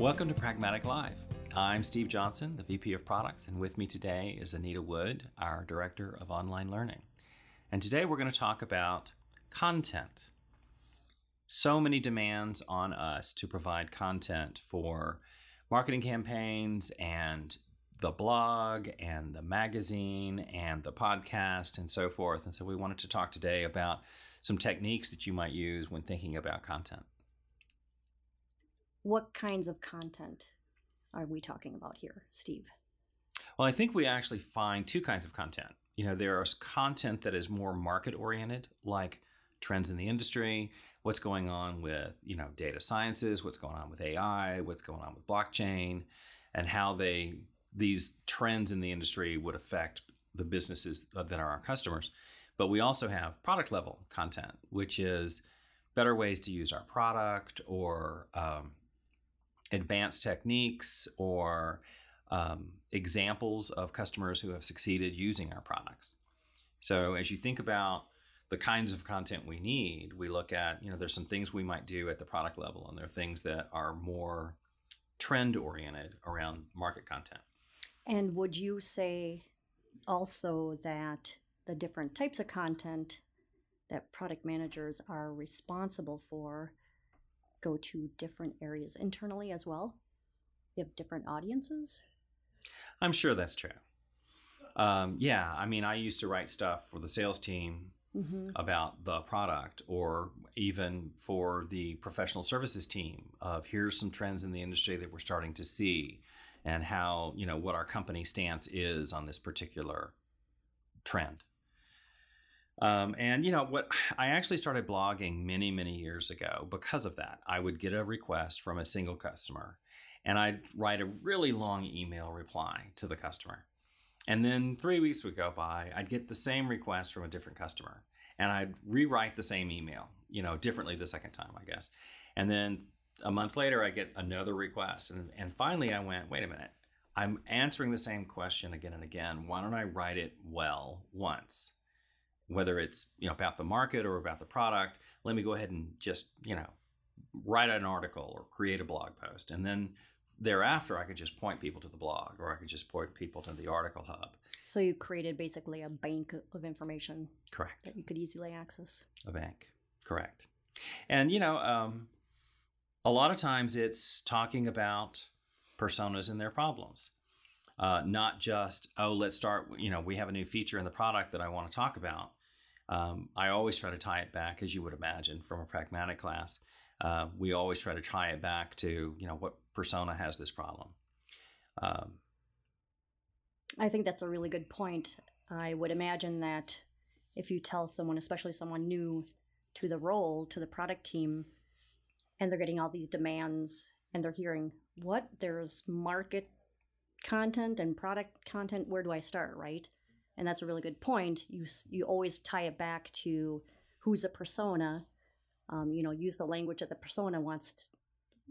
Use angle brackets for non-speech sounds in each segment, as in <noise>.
Welcome to Pragmatic Live. I'm Steve Johnson, the VP of Products, and with me today is Anita Wood, our Director of Online Learning. And today we're going to talk about content. So many demands on us to provide content for marketing campaigns and the blog and the magazine and the podcast and so forth. And so we wanted to talk today about some techniques that you might use when thinking about content. What kinds of content are we talking about here, Steve? Well, I think we actually find two kinds of content. You know, there's content that is more market oriented, like trends in the industry, what's going on with, you know, data sciences, what's going on with AI, what's going on with blockchain, and how they these trends in the industry would affect the businesses that are our customers. But we also have product level content, which is better ways to use our product or um, advanced techniques or um, examples of customers who have succeeded using our products. So as you think about the kinds of content we need, we look at, you know, there's some things we might do at the product level, and there are things that are more trend oriented around market content. And would you say also that the different types of content that product managers are responsible for go to different areas internally as well? You have different audiences? I'm sure that's true. Um, yeah, I mean, I used to write stuff for the sales team mm-hmm. about the product, or even for the professional services team of here's some trends in the industry that we're starting to see, and how you know what our company stance is on this particular trend. Um, and you know what? <sighs> I actually started blogging many, many years ago because of that. I would get a request from a single customer, and I'd write a really long email reply to the customer. And then three weeks would go by, I'd get the same request from a different customer, and I'd rewrite the same email, you know, differently the second time, I guess. And then a month later, I get another request, and and finally, I went, wait a minute. I'm answering the same question again and again. Why don't I write it well once? Whether it's you know about the market or about the product let me go ahead and just you know write an article or create a blog post. And then thereafter i could just point people to the blog or i could just point people to the article hub. So you created basically a bank of information correct. that you could easily access? A bank. Correct. And you know um, a lot of times it's talking about personas and their problems. Uh, not just oh let's start you know we have a new feature in the product that i want to talk about um, I always try to tie it back, as you would imagine, from a pragmatic class. Uh, we always try to tie it back to you know what persona has this problem. Um, I think that's a really good point. I would imagine that if you tell someone, especially someone new to the role, to the product team, and they're getting all these demands and they're hearing what there's market content and product content, where do I start, right? And that's a really good point. You you always tie it back to who's a persona. Um, you know, use the language that the persona wants to,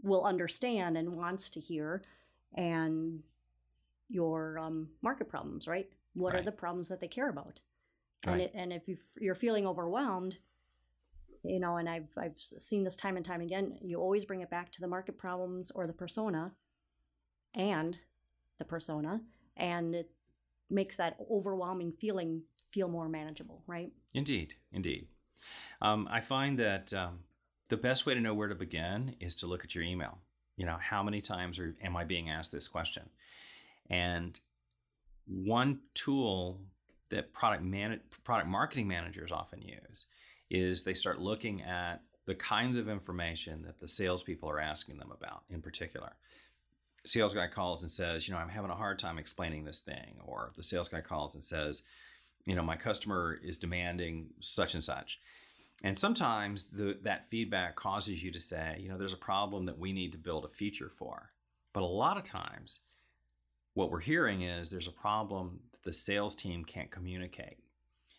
will understand and wants to hear, and your um, market problems. Right? What right. are the problems that they care about? Right. And it, and if you you're feeling overwhelmed, you know, and I've I've seen this time and time again. You always bring it back to the market problems or the persona, and the persona, and it, makes that overwhelming feeling feel more manageable, right? Indeed, indeed. Um, I find that um, the best way to know where to begin is to look at your email. You know, how many times are, am I being asked this question? And one tool that product man- product marketing managers often use is they start looking at the kinds of information that the salespeople are asking them about in particular sales guy calls and says, you know, I'm having a hard time explaining this thing, or the sales guy calls and says, you know, my customer is demanding such and such. And sometimes the, that feedback causes you to say, you know, there's a problem that we need to build a feature for. But a lot of times, what we're hearing is there's a problem that the sales team can't communicate.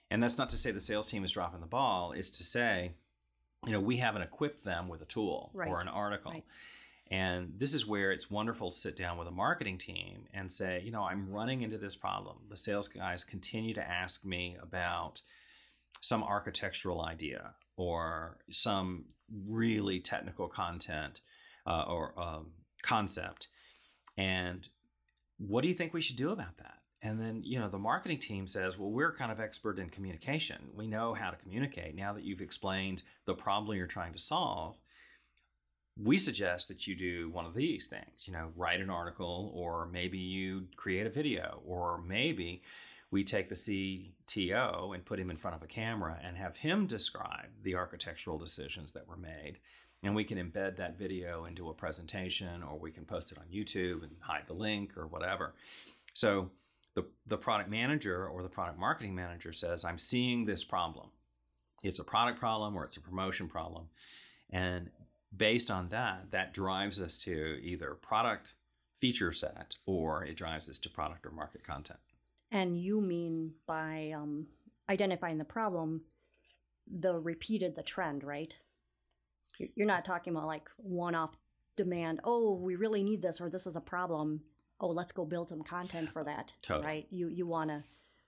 And that's not to say the sales team is dropping the ball, it's to say, you know, we haven't equipped them with a tool right. or an article. Right. And this is where it's wonderful to sit down with a marketing team and say, you know, I'm running into this problem. The sales guys continue to ask me about some architectural idea or some really technical content uh, or um, concept. And what do you think we should do about that? And then, you know, the marketing team says, well, we're kind of expert in communication. We know how to communicate. Now that you've explained the problem you're trying to solve, we suggest that you do one of these things, you know, write an article, or maybe you create a video, or maybe we take the CTO and put him in front of a camera and have him describe the architectural decisions that were made. And we can embed that video into a presentation, or we can post it on YouTube and hide the link or whatever. So the, the product manager or the product marketing manager says, I'm seeing this problem. It's a product problem or it's a promotion problem. And based on that, that drives us to either product feature set or it drives us to product or market content. And you mean by um, identifying the problem, the repeated the trend, right? You're not talking about like one off demand, oh, we really need this or this is a problem. Oh, let's go build some content for that. Totally. Right? You you want to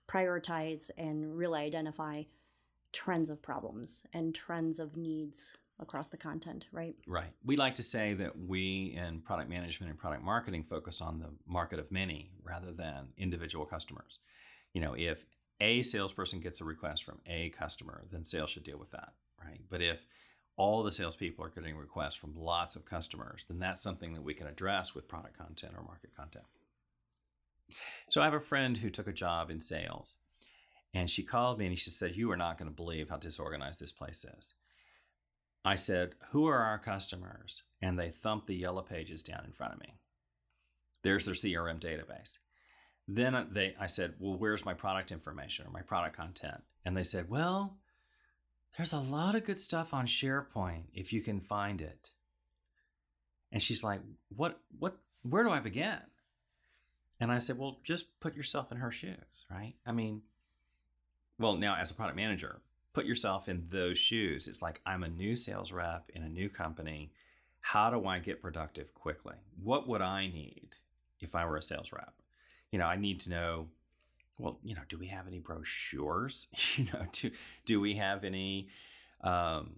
prioritize and really identify trends of problems and trends of needs across the content, right? Right. We like to say that we in product management and product marketing focus on the market of many rather than individual customers. You know, if a salesperson gets a request from a customer, then sales should deal with that, right? But if all the salespeople are getting requests from lots of customers, then that's something that we can address with product content or market content. So I have a friend who took a job in sales, and she called me and she said, You are not going to believe how disorganized this place is. I said, Who are our customers? And they thumped the yellow pages down in front of me. There's their CRM database. Then they, I said, Well, where's my product information or my product content? And they said, Well, there's a lot of good stuff on SharePoint if you can find it. And she's like, What, what, where do I begin? And I said, Well, just put yourself in her shoes, right? I mean, well, now as a product manager, put yourself in those shoes. It's like I'm a new sales rep in a new company. How do I get productive quickly? What would I need if I were a sales rep? You know, I need to know well, you know, do we have any brochures? <laughs> you know, do do we have any um,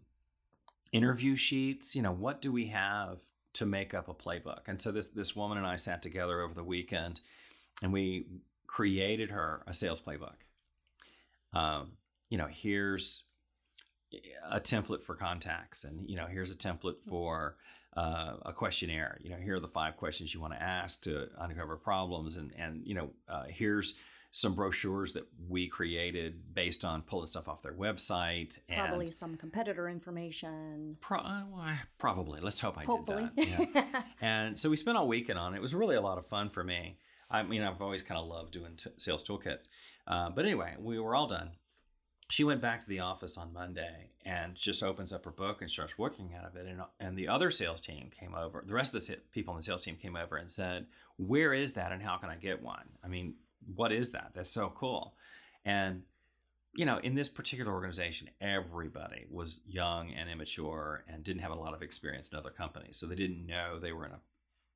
interview sheets? You know, what do we have to make up a playbook? And so this this woman and I sat together over the weekend, and we created her a sales playbook. Um, you know, here's a template for contacts, and you know, here's a template for uh, a questionnaire. You know, here are the five questions you want to ask to uncover problems, and and you know, uh, here's some brochures that we created based on pulling stuff off their website. And probably some competitor information. Pro- well, probably. Let's hope I Hopefully. did that. Yeah. <laughs> and so we spent all weekend on it. It was really a lot of fun for me. I mean, I've always kind of loved doing t- sales toolkits. Uh, but anyway, we were all done she went back to the office on Monday and just opens up her book and starts working out of it. And, and the other sales team came over, the rest of the people in the sales team came over and said, Where is that and how can I get one? I mean, what is that? That's so cool. And, you know, in this particular organization, everybody was young and immature and didn't have a lot of experience in other companies. So they didn't know they were in a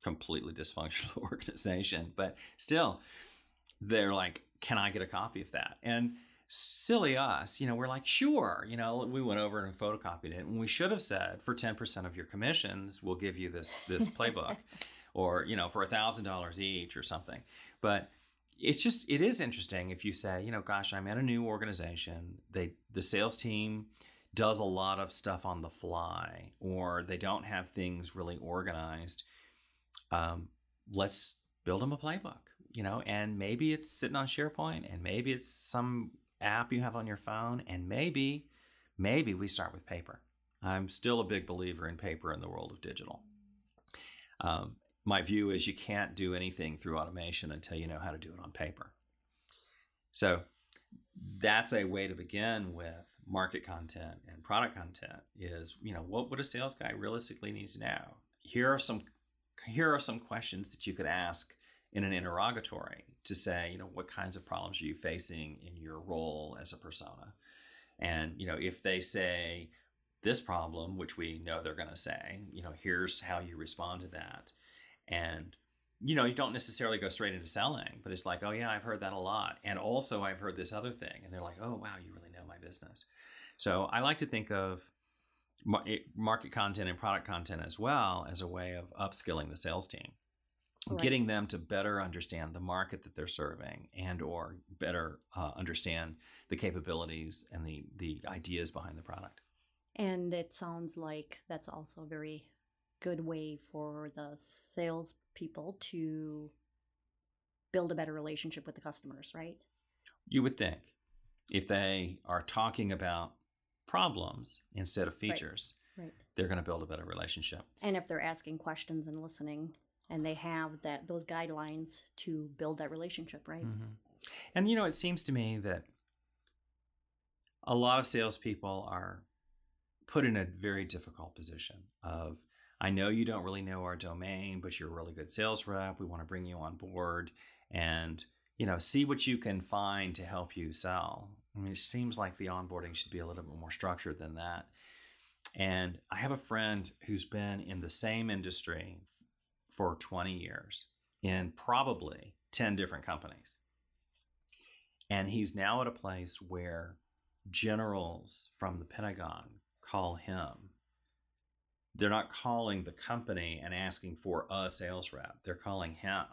completely dysfunctional <laughs> organization. But still, they're like, Can I get a copy of that? And, silly us, you know, we're like, sure, you know, we went over and photocopied it, and we should have said for ten percent of your commissions, we'll give you this this playbook, <laughs> or you know, for a thousand dollars each or something. But it's just it is interesting if you say, you know, gosh, I'm at a new organization. They the sales team does a lot of stuff on the fly, or they don't have things really organized. Um, let's build them a playbook you know, and maybe it's sitting on SharePoint and maybe it's some app you have on your phone, and maybe, maybe we start with paper. I'm still a big believer in paper in the world of digital. Um, my view is you can't do anything through automation until you know how to do it on paper. So that's a way to begin with market content and product content is, you know, what would a sales guy realistically need to know? Here are some here are some questions that you could ask in an interrogatory to say, you know, what kinds of problems are you facing in your role as a persona? And, you know, if they say this problem, which we know they're going to say, you know, here's how you respond to that. And, you know, you don't necessarily go straight into selling, but it's like, oh, yeah, I've heard that a lot. And also, I've heard this other thing. And they're like, oh, wow, you really know my business. So I like to think of eh, market content and product content as well as a way of upskilling the sales team Right. getting them to better understand the market that they're serving and or better uh, understand the capabilities and the the ideas behind the product And it sounds like that's also a very good way for the sales people to build a better relationship with the customers, right? you would think if they are talking about problems instead of Right. features Right. they're going to build a better relationship And if they're asking questions and listening, and they have that those guidelines to build that relationship, right? Mhm. And you know, it seems to me that a lot of salespeople are put in a very difficult position of I know you don't really know our domain, but you're a really good sales rep. We want to bring you on board and you know, see what you can find to help you sell. I mean, it seems like the onboarding should be a little bit more structured than that. And I have a friend who's been in the same industry for 20 years in probably 10 different companies. And he's now at a place where generals from the Pentagon call him. They're not calling the company and asking for a sales rep, they're calling him.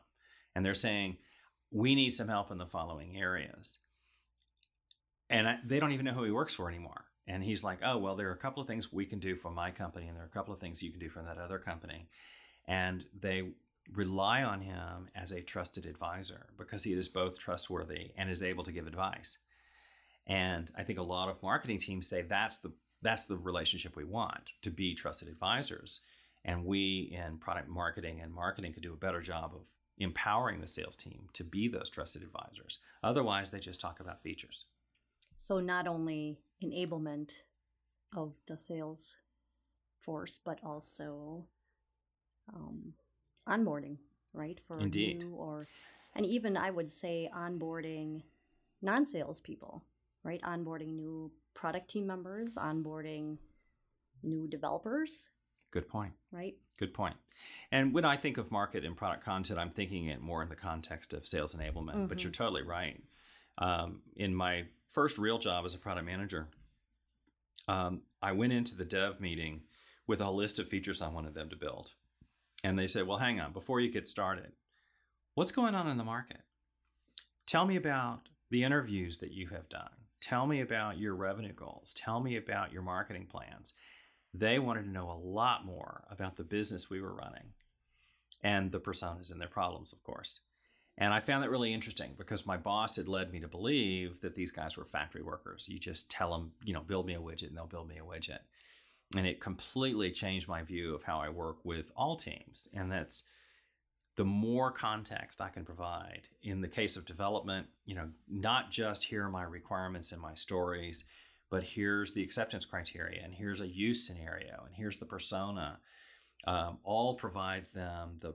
And they're saying, We need some help in the following areas. And I, they don't even know who he works for anymore. And he's like, Oh, well, there are a couple of things we can do for my company, and there are a couple of things you can do for that other company. And they rely on him as a trusted advisor because he is both trustworthy and is able to give advice. And I think a lot of marketing teams say that's the that's the relationship we want to be trusted advisors. And we in product marketing and marketing could do a better job of empowering the sales team to be those trusted advisors. Otherwise, they just talk about features. So not only enablement of the sales force, but also um, onboarding, right? For Indeed. new or and even I would say onboarding non-sales people, right? Onboarding new product team members, onboarding new developers, Good point. right? Good point. And when I think of market and product content, I'm thinking it more in the context of sales enablement. But Mhm. you're totally right. Um, in my first real job as a product manager, um, I went into the dev meeting with a list of features I wanted them to build. And they said, well, hang on, before you get started, what's going on in the market? Tell me about the interviews that you have done. Tell me about your revenue goals. Tell me about your marketing plans. They wanted to know a lot more about the business we were running and the personas and their problems, of course. And I found that really interesting because my boss had led me to believe that these guys were factory workers. You just tell them, you know, build me a widget and they'll build me a widget. And it completely changed my view of how I work with all teams. And that's the more context I can provide in the case of development, you know, not just here are my requirements and my stories, but here's the acceptance criteria and here's a use scenario and here's the persona um, all provides them the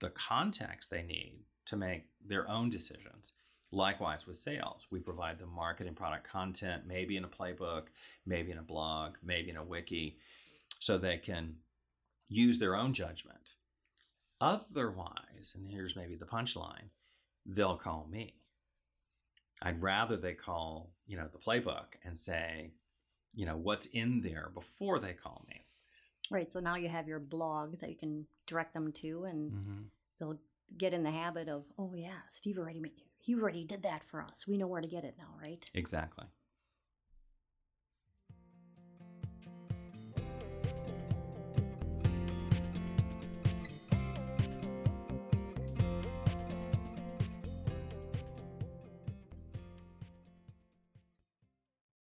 the context they need to make their own decisions likewise with sales we provide the market and product content maybe in a playbook maybe in a blog maybe in a wiki so they can use their own judgment otherwise and here's maybe the punchline they'll call me I'd rather they call, you know, the playbook and say, you know, what's in there before they call me. Right. So now you have your blog that you can direct them to, and Mm-hmm. they'll get in the habit of, oh yeah, Steve already made, he already did that for us. We know where to get it now, right? Exactly.